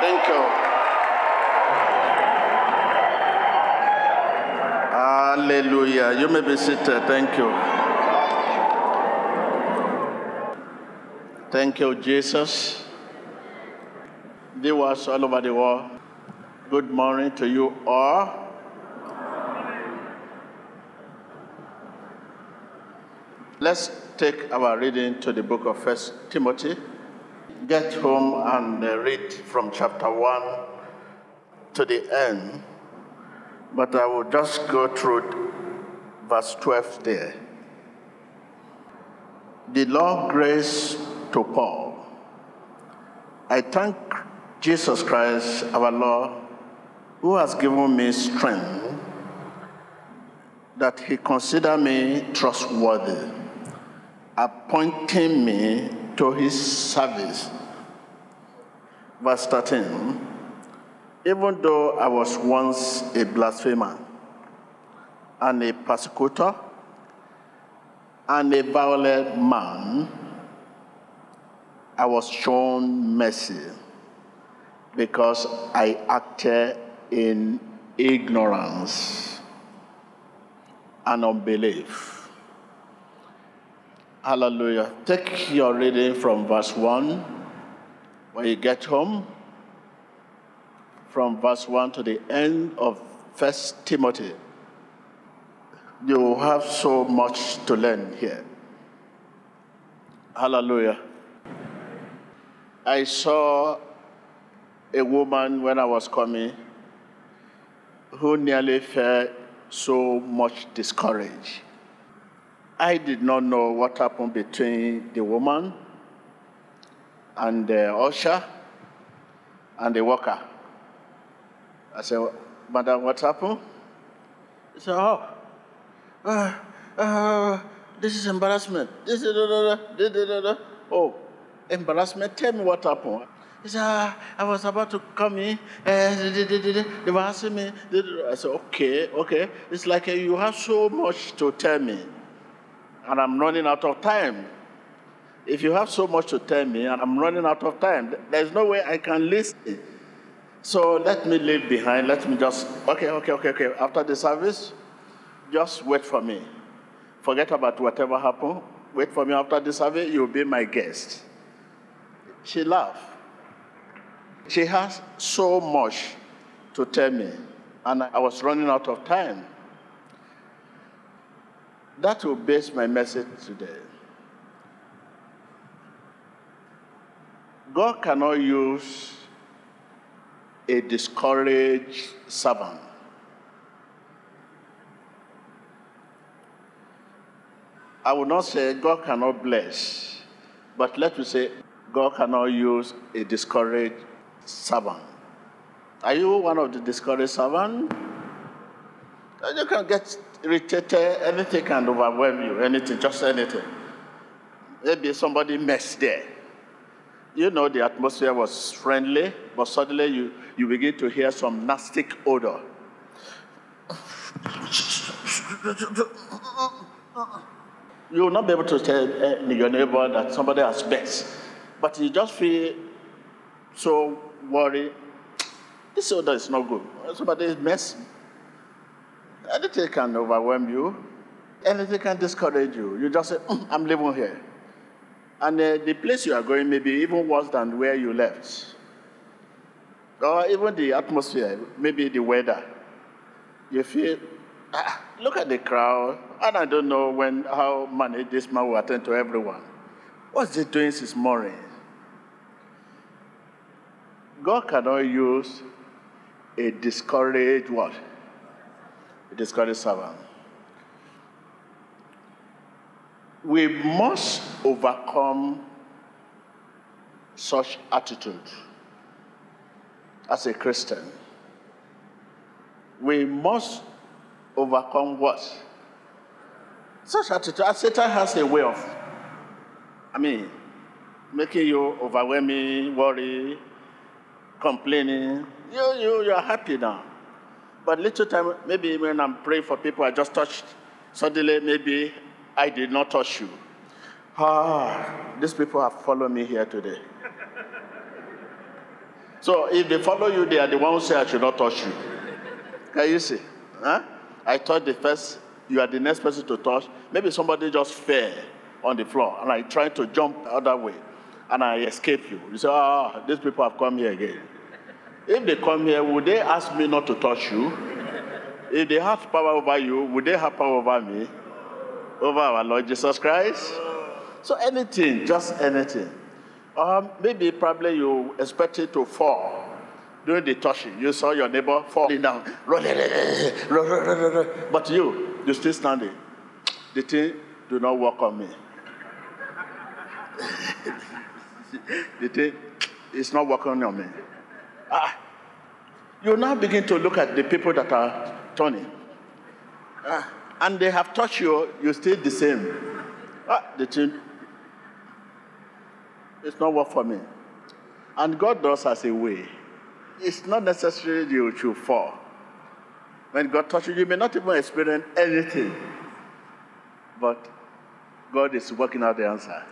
Thank you. Hallelujah. You may be seated. Thank you. Thank you, Jesus. Viewers all over the world, good morning to you all. Let's take our reading to the book of First Timothy. Get home and uh, read from chapter 1 to the end, but I will just go through verse 12 there. The Lord grace to Paul. I thank Jesus Christ, our Lord, who has given me strength that he consider me trustworthy, appointing me to his service. Verse 13 Even though I was once a blasphemer and a persecutor and a violent man, I was shown mercy because I acted in ignorance and unbelief. Hallelujah. Take your reading from verse 1 when you get home, from verse 1 to the end of First Timothy. You have so much to learn here. Hallelujah. I saw a woman when I was coming who nearly felt so much discouraged. I did not know what happened between the woman and the usher and the worker. I said, Madam, what happened? He said, Oh, uh, uh, this is embarrassment. This is, oh, embarrassment. Tell me what happened. He said, I was about to come in. Uh, they were asking me. I said, okay, okay. It's like uh, you have so much to tell me, and I'm running out of time. If you have so much to tell me, and I'm running out of time, there's no way I can listen. So let me leave behind. Let me just, okay, okay, okay, okay. After the service, just wait for me. Forget about whatever happened. Wait for me after the service. You'll be my guest. She laughed. She has so much to tell me, and I was running out of time. That will base my message today. God cannot use a discouraged servant. I will not say God cannot bless, but let me say God cannot use a discouraged servant. Are you one of the discouraged servants? You can get irritated, anything can overwhelm you, anything, just anything. Maybe somebody messed there. You know the atmosphere was friendly, but suddenly you, you begin to hear some nasty odor. You will not be able to tell your neighbor that somebody has messed, but you just feel so worried. This odor is not good. Somebody is messing. Anything can overwhelm you. Anything can discourage you. You just say, mm, I'm living here. And uh, the place you are going may be even worse than where you left. Or even the atmosphere, maybe the weather. You feel, ah, look at the crowd, and I don't know when how many this man will attend to everyone. What's he doing this morning? God cannot use a discouraged what? A discouraged servant. We must overcome such attitude as a Christian. We must overcome what? Such attitude. Satan has a way of, I mean, making you overwhelming, worry, complaining. You, you, you are happy now. But little time, maybe when I'm praying for people, I just touched, suddenly maybe I did not touch you. Ah, these people have followed me here today. So if they follow you, they are the ones who say, I should not touch you. Can you see? Huh? I thought the first, you are the next person to touch. Maybe somebody just fell on the floor and I tried to jump the other way and I escape you. You say, ah, oh, these people have come here again. If they come here, would they ask me not to touch you? If they have power over you, would they have power over me? Over our Lord Jesus Christ? So anything, just anything. Or maybe probably you expected to fall during the touching. You saw your neighbor falling down. But you, you're still standing. The thing do not work on me. the thing is not working on me. Ah, you now begin to look at the people that are turning. Ah, and they have touched you, you stay the same. Ah, the thing, it's not work for me. And God does as a way. It's not necessary you should fall. When God touches you, you may not even experience anything. But God is working out the answer.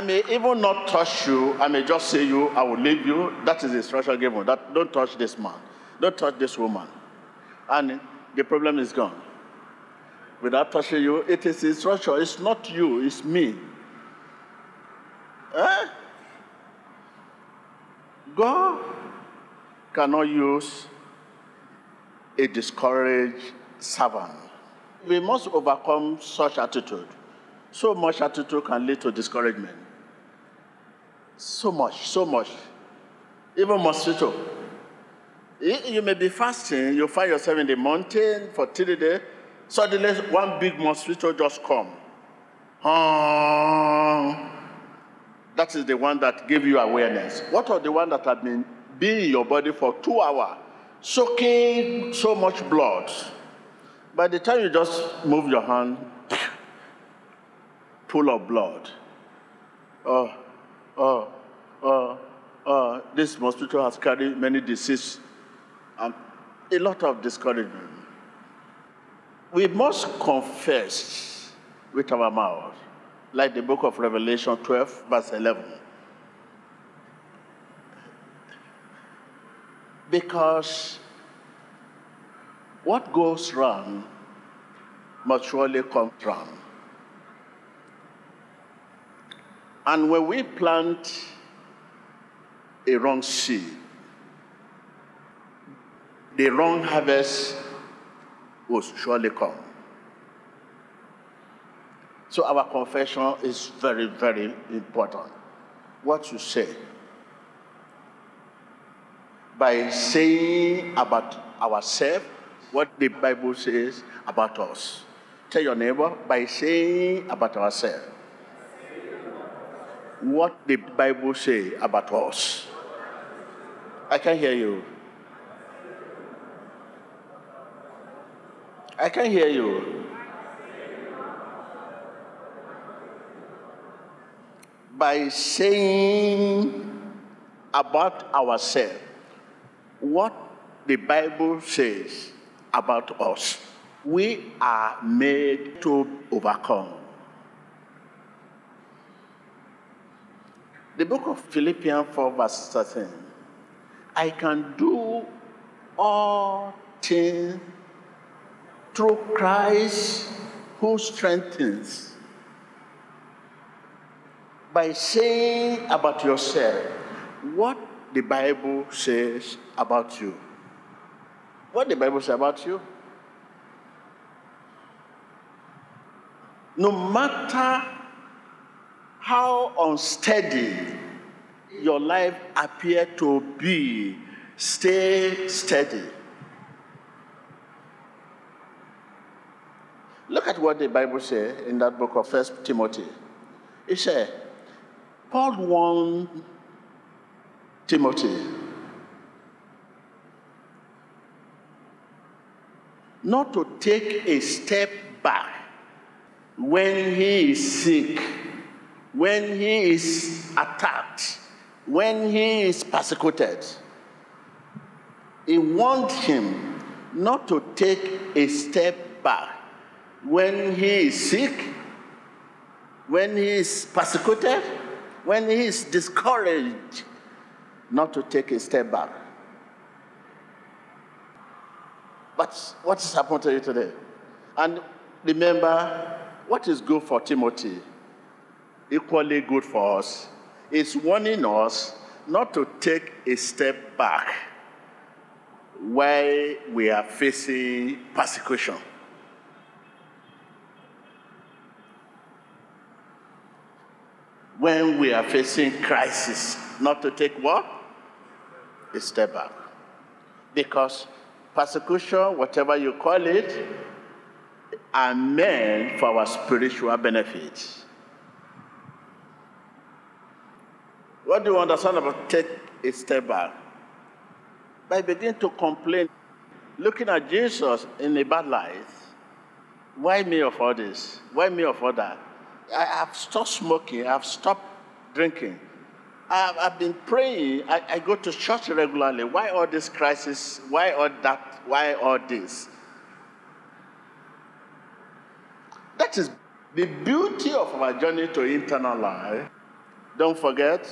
I may even not touch you. I may just say you, I will leave you. That is the instruction given. That don't touch this man. Don't touch this woman. And the problem is gone. Without touching you, it is instruction. It's not you, it's me. Eh? God cannot use a discouraged servant. We must overcome such attitude. So much attitude can lead to discouragement. So much, so much. Even mosquito. You may be fasting, you find yourself in the mountain for three days, suddenly one big mosquito just come. Um, that is the one that gave you awareness. What are the one that have been being in your body for two hours, soaking so much blood? By the time you just move your hand, full of blood. Oh, oh, oh, oh, this mosquito has carried many diseases and a lot of discouragement. We must confess with our mouth, like the book of Revelation 12, verse 11. Because what goes wrong must surely come wrong. And when we plant a wrong seed, the wrong harvest will surely come. So our confession is very, very important. What you say. By saying about ourselves what the Bible says about us. Tell your neighbor by saying about ourselves what the Bible say about us. I can't hear you. I can't hear you. By saying about ourselves what the Bible says about us, we are made to overcome. The book of Philippians 4, verse 13. I can do all things through Christ who strengthens. By saying about yourself what the Bible says about you. What the Bible says about you. No matter how unsteady your life appear to be, stay steady. Look at what the Bible says in that book of First Timothy. It said, Paul warned Timothy not to take a step back when he is sick when he is attacked, when he is persecuted. He wants him not to take a step back when he is sick, when he is persecuted, when he is discouraged, not to take a step back. But what has happened to you today? And remember, what is good for Timothy, equally good for us, is warning us not to take a step back while we are facing persecution. When we are facing crisis, not to take what? A step back. Because persecution, whatever you call it, are meant for our spiritual benefit. What do you understand about take a step back? By beginning to complain, looking at Jesus in a bad light. Why me of all this? Why me of all that? I have stopped smoking. I've stopped drinking. I've, I've been praying. I, I go to church regularly. Why all this crisis? Why all that? Why all this? That is the beauty of our journey to eternal life. Don't forget,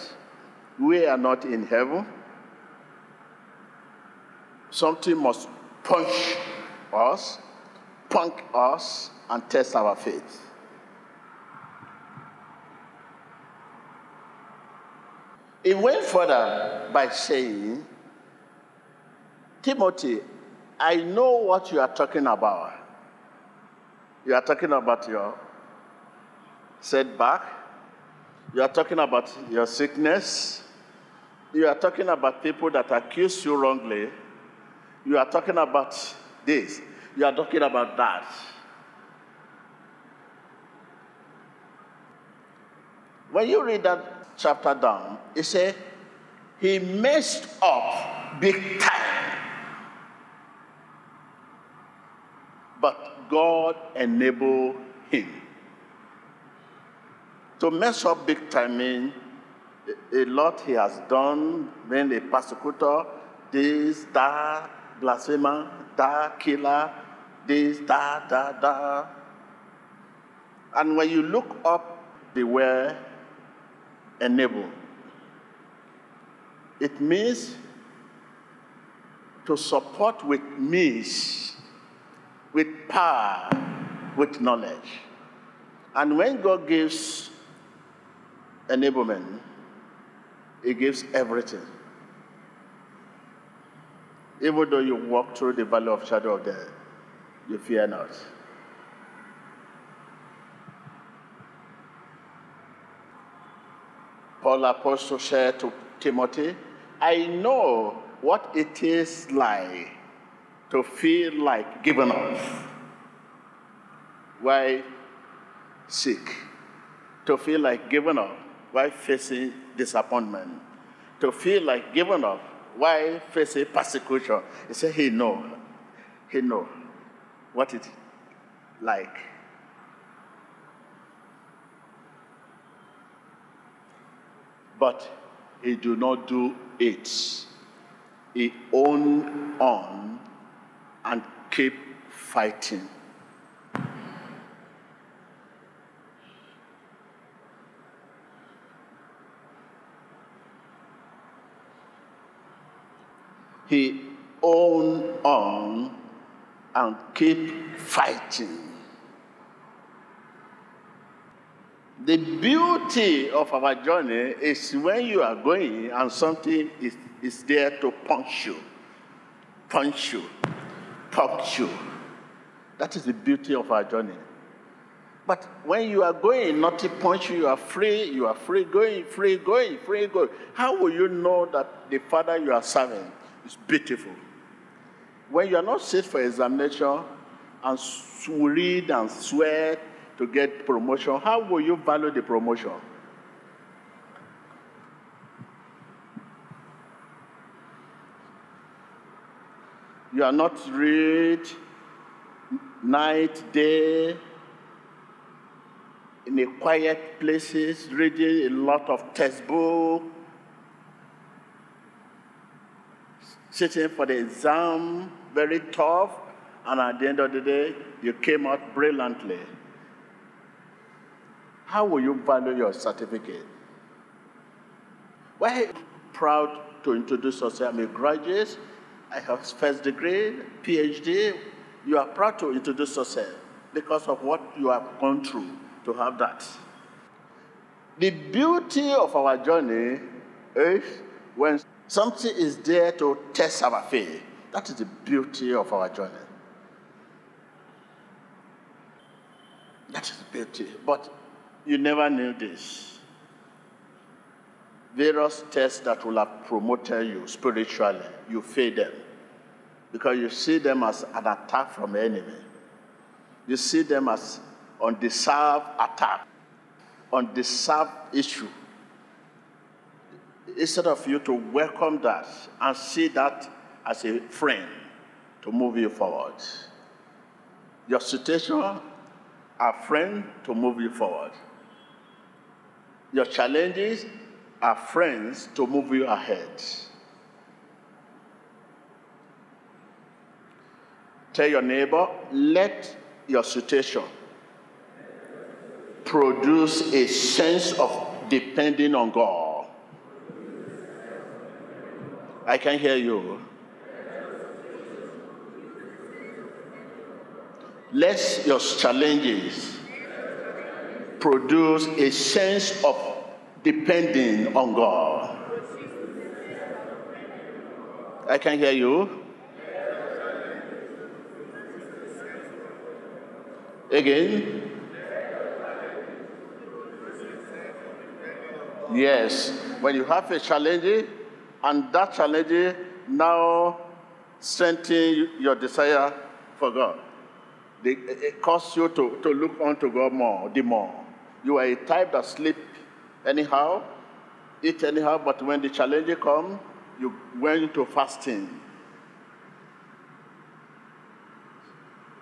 we are not in heaven. Something must punch us, punk us, and test our faith. He went further by saying, Timothy, I know what you are talking about. You are talking about your setback. You are talking about your sickness. You are talking about people that accuse you wrongly. You are talking about this. You are talking about that. When you read that chapter down, it says, he messed up big time. But God enabled him. To mess up big time means a lot he has done, being a persecutor, this, that, blasphemer, that, killer, this, that, that, that. And when you look up word enable, it means to support with means, with power, with knowledge. And when God gives enablement, He gives everything. Even though you walk through the valley of shadow of death, you fear not. Paul Apostle said to Timothy, I know what it is like to feel like giving up. Why sick? To feel like giving up while facing disappointment, to feel like giving up while facing persecution. He said he know, he know what it like. But he do not do it. He own on and keep fighting. He own on and keep fighting. The beauty of our journey is when you are going and something is, is there to punch you, punch you, punch you. That is the beauty of our journey. But when you are going, not nothing punch you, you are free, you are free going, free going, free going. How will you know that the Father you are serving it's beautiful. When you are not sit for examination and read and sweat to get promotion, how will you value the promotion? You are not read night, day, in a quiet places, reading a lot of textbook, sitting for the exam, very tough, and at the end of the day, you came out brilliantly. how will you value your certificate? Why proud to introduce yourself? I'm a graduate. I have first degree, PhD. You are proud to introduce yourself because of what you have gone through to have that. The beauty of our journey is when something is there to test our faith. That is the beauty of our journey. That is the beauty. But you never knew this. Various tests that will have promoted you spiritually, you fail them because you see them as an attack from the enemy. You see them as undeserved attack, undeserved issue. Instead of you to welcome that and see that as a friend to move you forward. Your situation are friends to move you forward. Your challenges are friends to move you ahead. Tell your neighbor, let your situation produce a sense of depending on God. I can hear you. Let your challenges produce a sense of depending on God. I can hear you. Again. Yes, when you have a challenge and that challenge now strengthen your desire for God it causes you to, to look unto God more, the more. You are a type that sleep anyhow, eat anyhow, but when the challenge come, you went into fasting.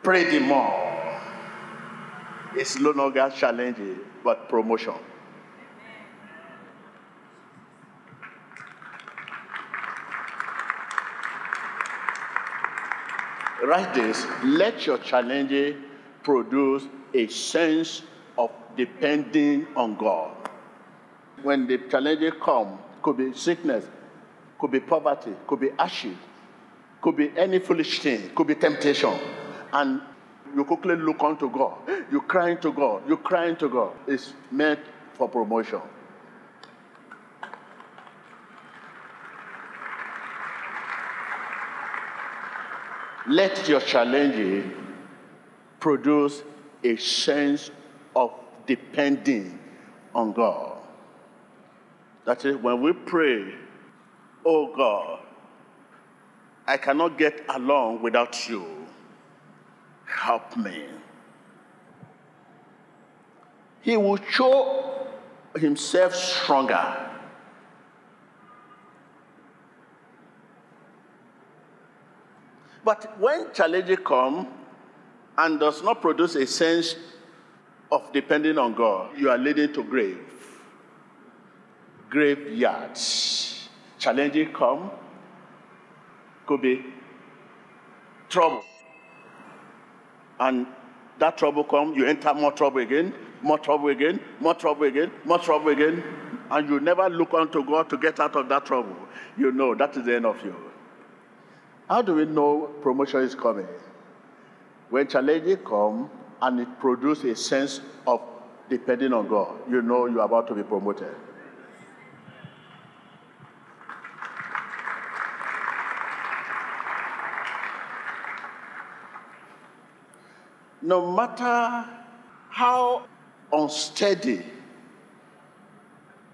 Pray the more. It's no longer challenging, but promotion. Write this. Let your challenge produce a sense of depending on God. When the challenge come, could be sickness, could be poverty, could be hardship, could be any foolish thing, could be temptation, and you quickly look unto God. You crying to God. You crying to God. It's meant for promotion. Let your challenge produce a sense of depending on God. That is, when we pray, oh God, I cannot get along without you. Help me. He will show himself stronger But when challenges come and does not produce a sense of depending on God, you are leading to grave. Graveyards. Challenges come, could be trouble. And that trouble come, you enter more trouble again, more trouble again, more trouble again, more trouble again, and you never look unto God to get out of that trouble. You know that is the end of you. How do we know promotion is coming? When challenges come and it produces a sense of depending on God, you know you're about to be promoted. No matter how unsteady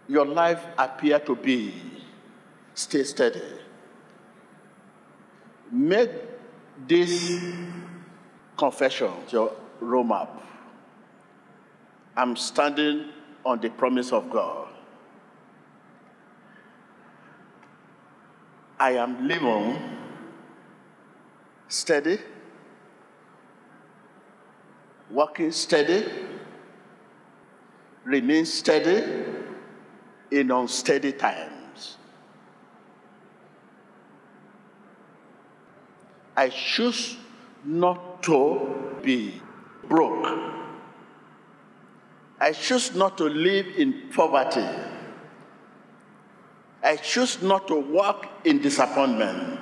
your life appear to be, stay steady make this confession your roadmap. I'm standing on the promise of God. I am living steady, working steady, remain steady in unsteady time. I choose not to be broke. I choose not to live in poverty. I choose not to walk in disappointment.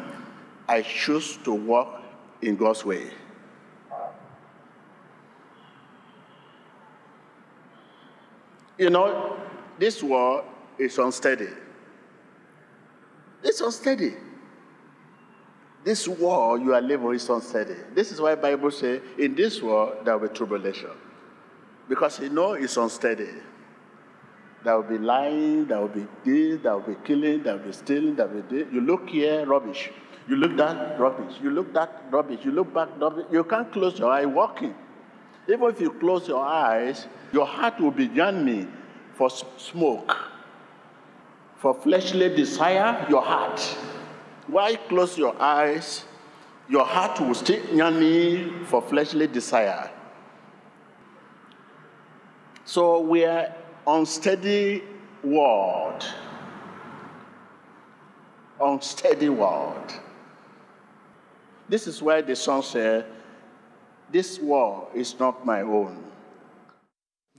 I choose to walk in God's way. You know, this world is unsteady. It's unsteady. This world you are living is unsteady. This is why Bible says, in this world there will be tribulation. Because you know it's unsteady. There will be lying, there will be this, there will be killing, there will be stealing, there will be this. You look here, rubbish. You look that, rubbish. You look that, rubbish. You look back, rubbish. You can't close your eye walking. Even if you close your eyes, your heart will be yearning for smoke. For fleshly desire, your heart. Why close your eyes? Your heart will still yearning for fleshly desire. So we are unsteady world. Unsteady world. This is why the song said, This world is not my own.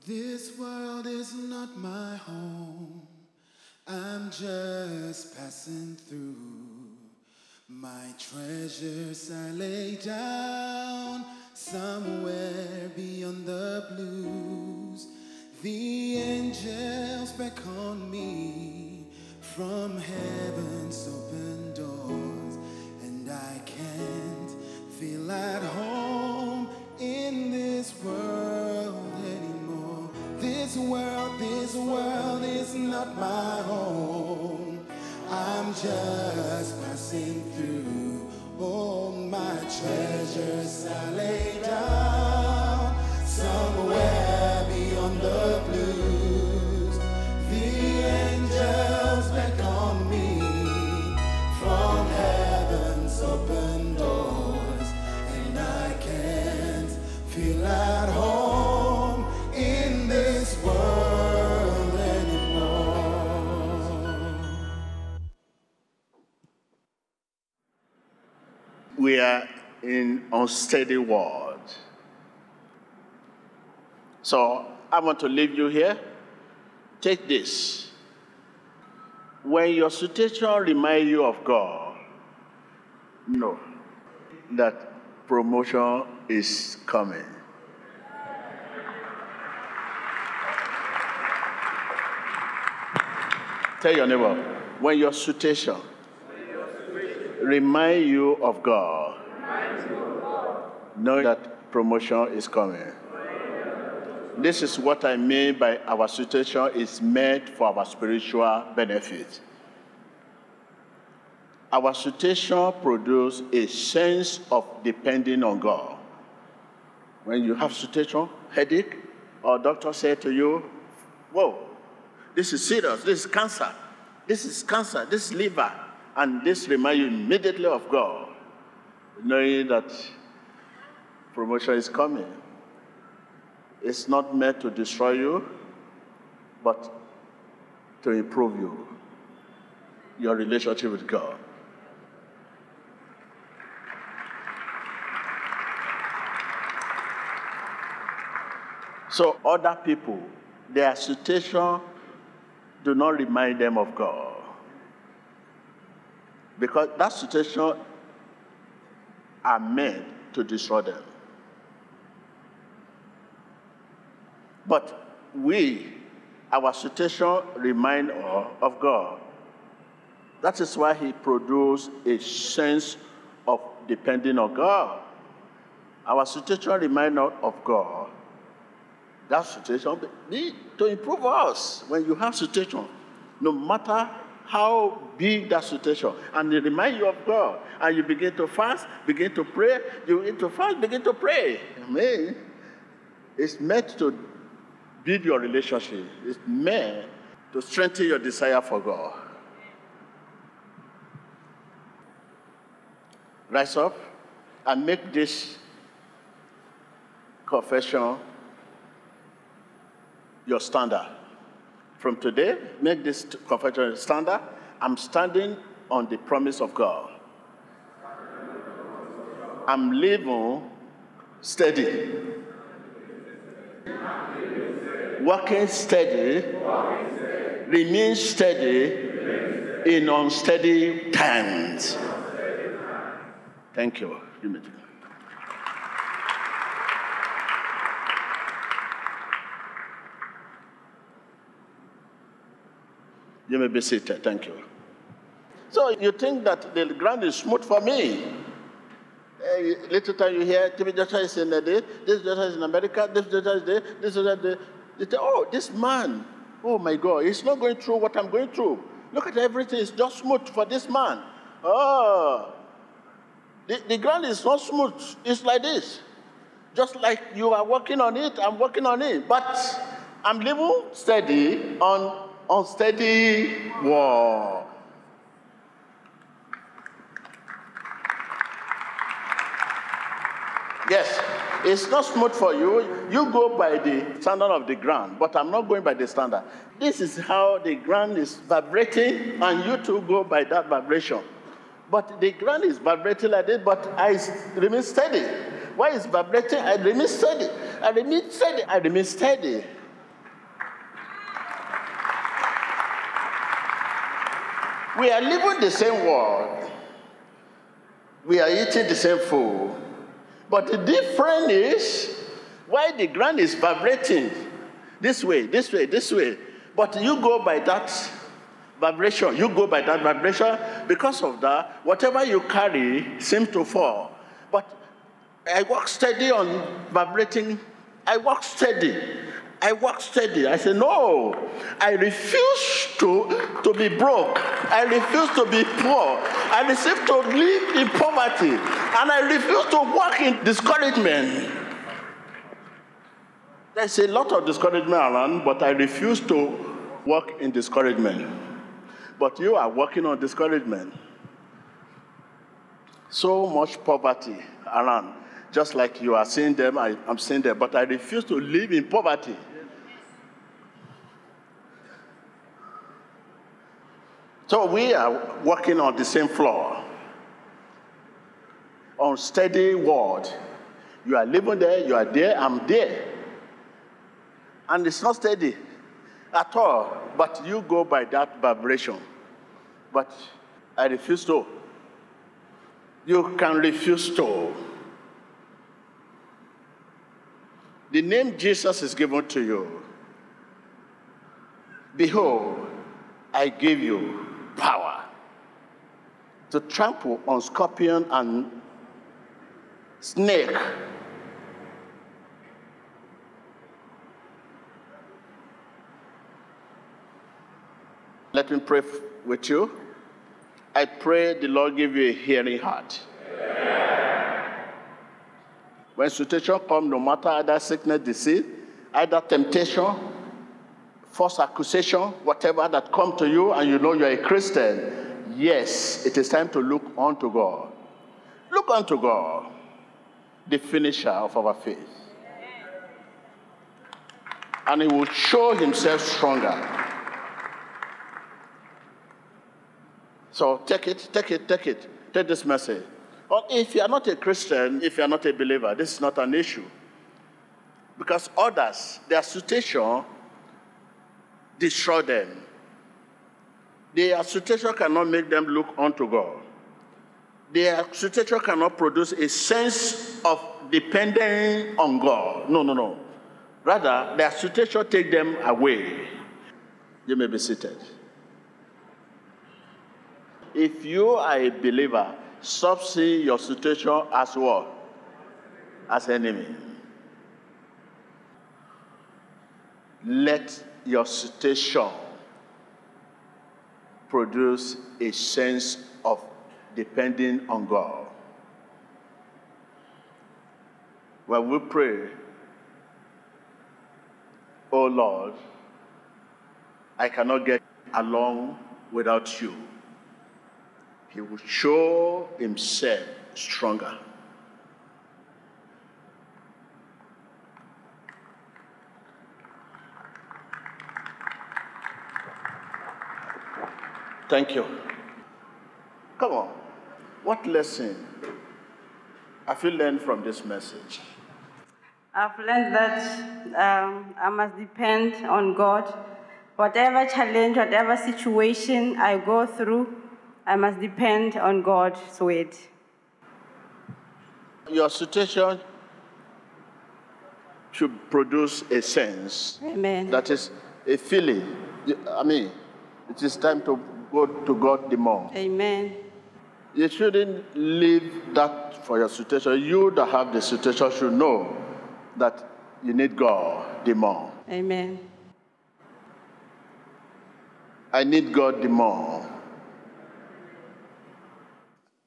This world is not my home. I'm just passing through. My treasures I lay down somewhere beyond the blues. The angels beckon me from heaven's open doors, and I can't feel at home in this world anymore. This world, this world is not my home. I'm just through. All my treasures I lay down in unsteady world. So I want to leave you here. Take this. When your situation reminds you of God, know that promotion is coming. Tell your neighbor, when your situation remind you of God, know that promotion is coming. This is what I mean by our situation is made for our spiritual benefit. Our situation produces a sense of depending on God. When you have situation, headache, or doctor said to you, whoa, this is serious, this is cancer, this is cancer, this is liver, and this reminds you immediately of God, knowing that promotion is coming. It's not meant to destroy you, but to improve you, your relationship with God. So other people, their situation do not remind them of God. Because that situation are meant to destroy them. But we, our situation remind us of God. That is why he produced a sense of depending on God. Our situation remind us of God. That situation be to improve us when you have situation, no matter how big that situation, and it remind you of God, and you begin to fast, begin to pray, you begin to fast, begin to pray. Amen. It's meant to build your relationship. It's meant to strengthen your desire for God. Rise up and make this confession your standard. From today, make this confession standard. I'm standing on the promise of God. I'm living steady. Working steady, remain steady in unsteady times. Thank you. You may- be seated. Thank you. So you think that the ground is smooth for me? Eh, little time you hear TB Joshua is in the day, this Joshua is in America, this Joshua is there, this Joshua is there. You say, oh, this man, oh my God, he's not going through what I'm going through. Look at everything, it's just smooth for this man. Oh, the, the ground is not smooth, it's like this. Just like you are working on it, I'm working on it. But I'm living steady on unsteady wall. Yes, it's not smooth for you. You go by the standard of the ground, but I'm not going by the standard. This is how the ground is vibrating, and you too go by that vibration. But the ground is vibrating like this, but I remain steady. Why is vibrating? I remain steady. I remain steady. I remain steady. We are living the same world. We are eating the same food. But the difference is why the ground is vibrating this way, this way, this way. But you go by that vibration. You go by that vibration. Because of that, whatever you carry seems to fall. But I walk steady on vibrating. I walk steady. I work steady. I say, no, I refuse to, to be broke. I refuse to be poor. I refuse to live in poverty. And I refuse to work in discouragement. There's a lot of discouragement around, but I refuse to work in discouragement. But you are working on discouragement. So much poverty around. Just like you are seeing them, I, am seeing them, but I refuse to live in poverty. So we are working on the same floor, on steady word. You are living there, you are there, I'm there. And it's not steady at all, but you go by that vibration. But I refuse to. You can refuse to. The name Jesus is given to you. Behold, I give you power to trample on scorpion and snake. Let me pray with you. I pray the Lord give you a hearing heart. When situation comes, no matter either sickness, disease, either temptation, false accusation, whatever that come to you, and you know you're a Christian, yes, it is time to look unto God. Look unto God, the finisher of our faith. And he will show himself stronger. So take it, take it, take it. Take this message. But if you are not a Christian, if you are not a believer, this is not an issue. Because others, their situation destroy them. Their situation cannot make them look unto God. Their situation cannot produce a sense of depending on God. No, no, no. Rather, their situation take them away. You may be seated. If you are a believer, stop seeing your situation as what? As enemy. Let your situation produce a sense of depending on God. When we pray, Oh Lord, I cannot get along without you. He will show himself stronger. Thank you. Come on. What lesson have you learned from this message? I've learned that um, I must depend on God. Whatever challenge, whatever situation I go through, I must depend on God's word. Your situation should produce a sense. Amen. That is a feeling. I mean, it is time to go to God the more. Amen. You shouldn't leave that for your situation. You that have the situation should know that you need God the more. Amen. I need God the more.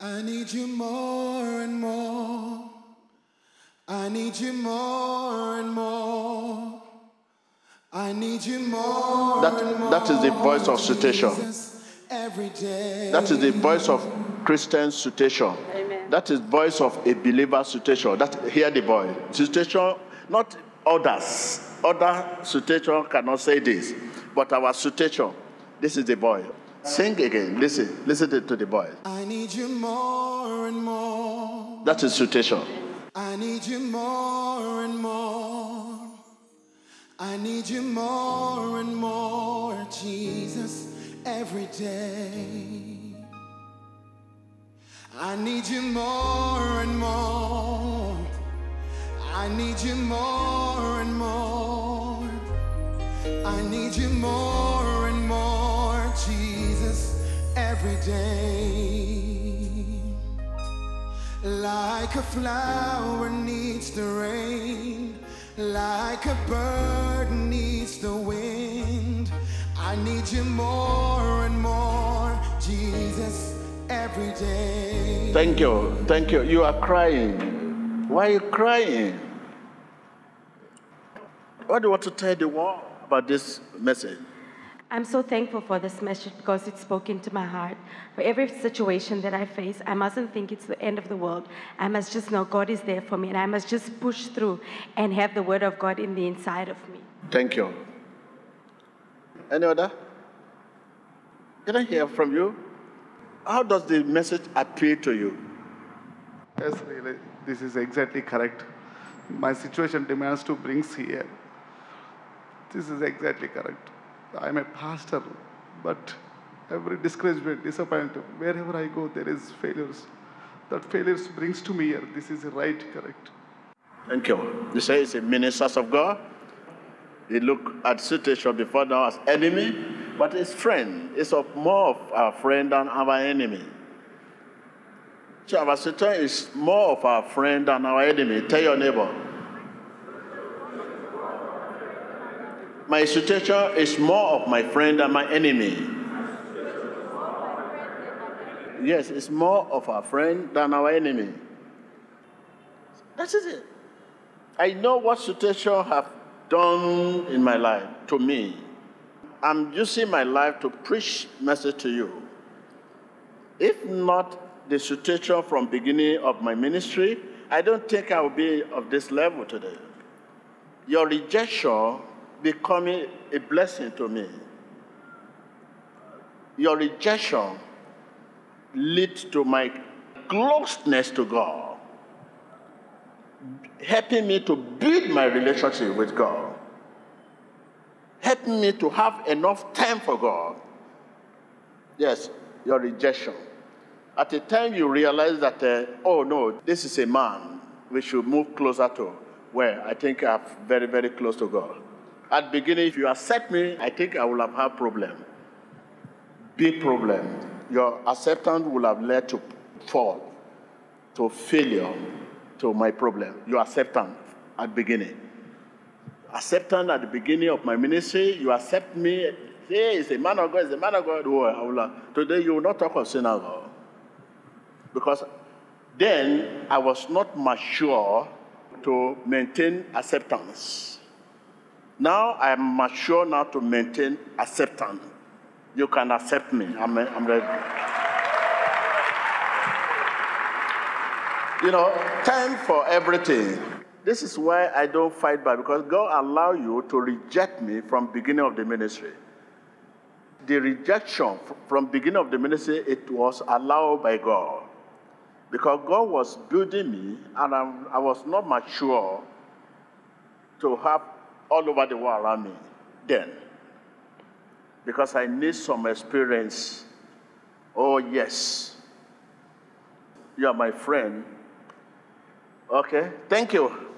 I need you more and more. I need you more and more. I need you more. That, and more, that is the voice of situation. Jesus, every day. That is the voice of Christian situation. Amen. That is voice of a believer situation. That hear the voice. Situation, not others. Other situation cannot say this, but our situation. This is the voice. Sing again. Listen. Listen to, to the voice. I need you more and more. That is situation. I need you more and more. I need you more and more, Jesus, every day. I need you more and more. I need you more and more. I need you more and more, Jesus, every day. Like a flower needs the rain, like a bird needs the wind. I need you more and more, Jesus, every day. Thank you. Thank you. You are crying. Why are you crying? What do you want to tell the world about this message? I'm so thankful for this message because it's spoken to my heart. For every situation that I face, I mustn't think it's the end of the world. I must just know God is there for me and I must just push through and have the word of God in the inside of me. Thank you. Any other? Can I hear from you? How does the message appeal to you? Yes, really, this is exactly correct. My situation demands to bring here. This is exactly correct. I'm a pastor, but every discouragement, disappointment, wherever I go, there is failures. That failures brings to me here. This is right, correct. Thank you. You say it's a ministers of God. They look at situation before now as enemy, but it's friend. It's of more of our friend than our enemy. So our situation is more of our friend than our enemy. Tell your neighbor. My situation is more of my friend than my enemy. Yes, it's more of our friend than our enemy. That is it. I know what situation have done in my life to me. I'm using my life to preach message to you. If not the situation from beginning of my ministry, I don't think I will be of this level today. Your rejection becoming a blessing to me. Your rejection leads to my closeness to God, helping me to build my relationship with God, helping me to have enough time for God. Yes, your rejection. At the time you realize that, uh, oh no, this is a man we should move closer to, where I think I'm very, very close to God. At beginning, if you accept me, I think I will have had problem. Big problem. Your acceptance will have led to fall, to failure, to my problem. Your acceptance at the beginning. Acceptance at the beginning of my ministry, you accept me. Hey, it's a man of God, it's a man of God. Oh, today you will not talk of synagogue. Because then I was not mature to maintain acceptance. Now I am mature now to maintain acceptance. You can accept me. I'm, I'm ready. You know, time for everything. This is why I don't fight back because God allow you to reject me from beginning of the ministry. The rejection from beginning of the ministry, it was allowed by God because God was building me and I'm, I was not mature to have all over the world around me then because I need some experience. Oh, yes. You are my friend. Okay, thank you.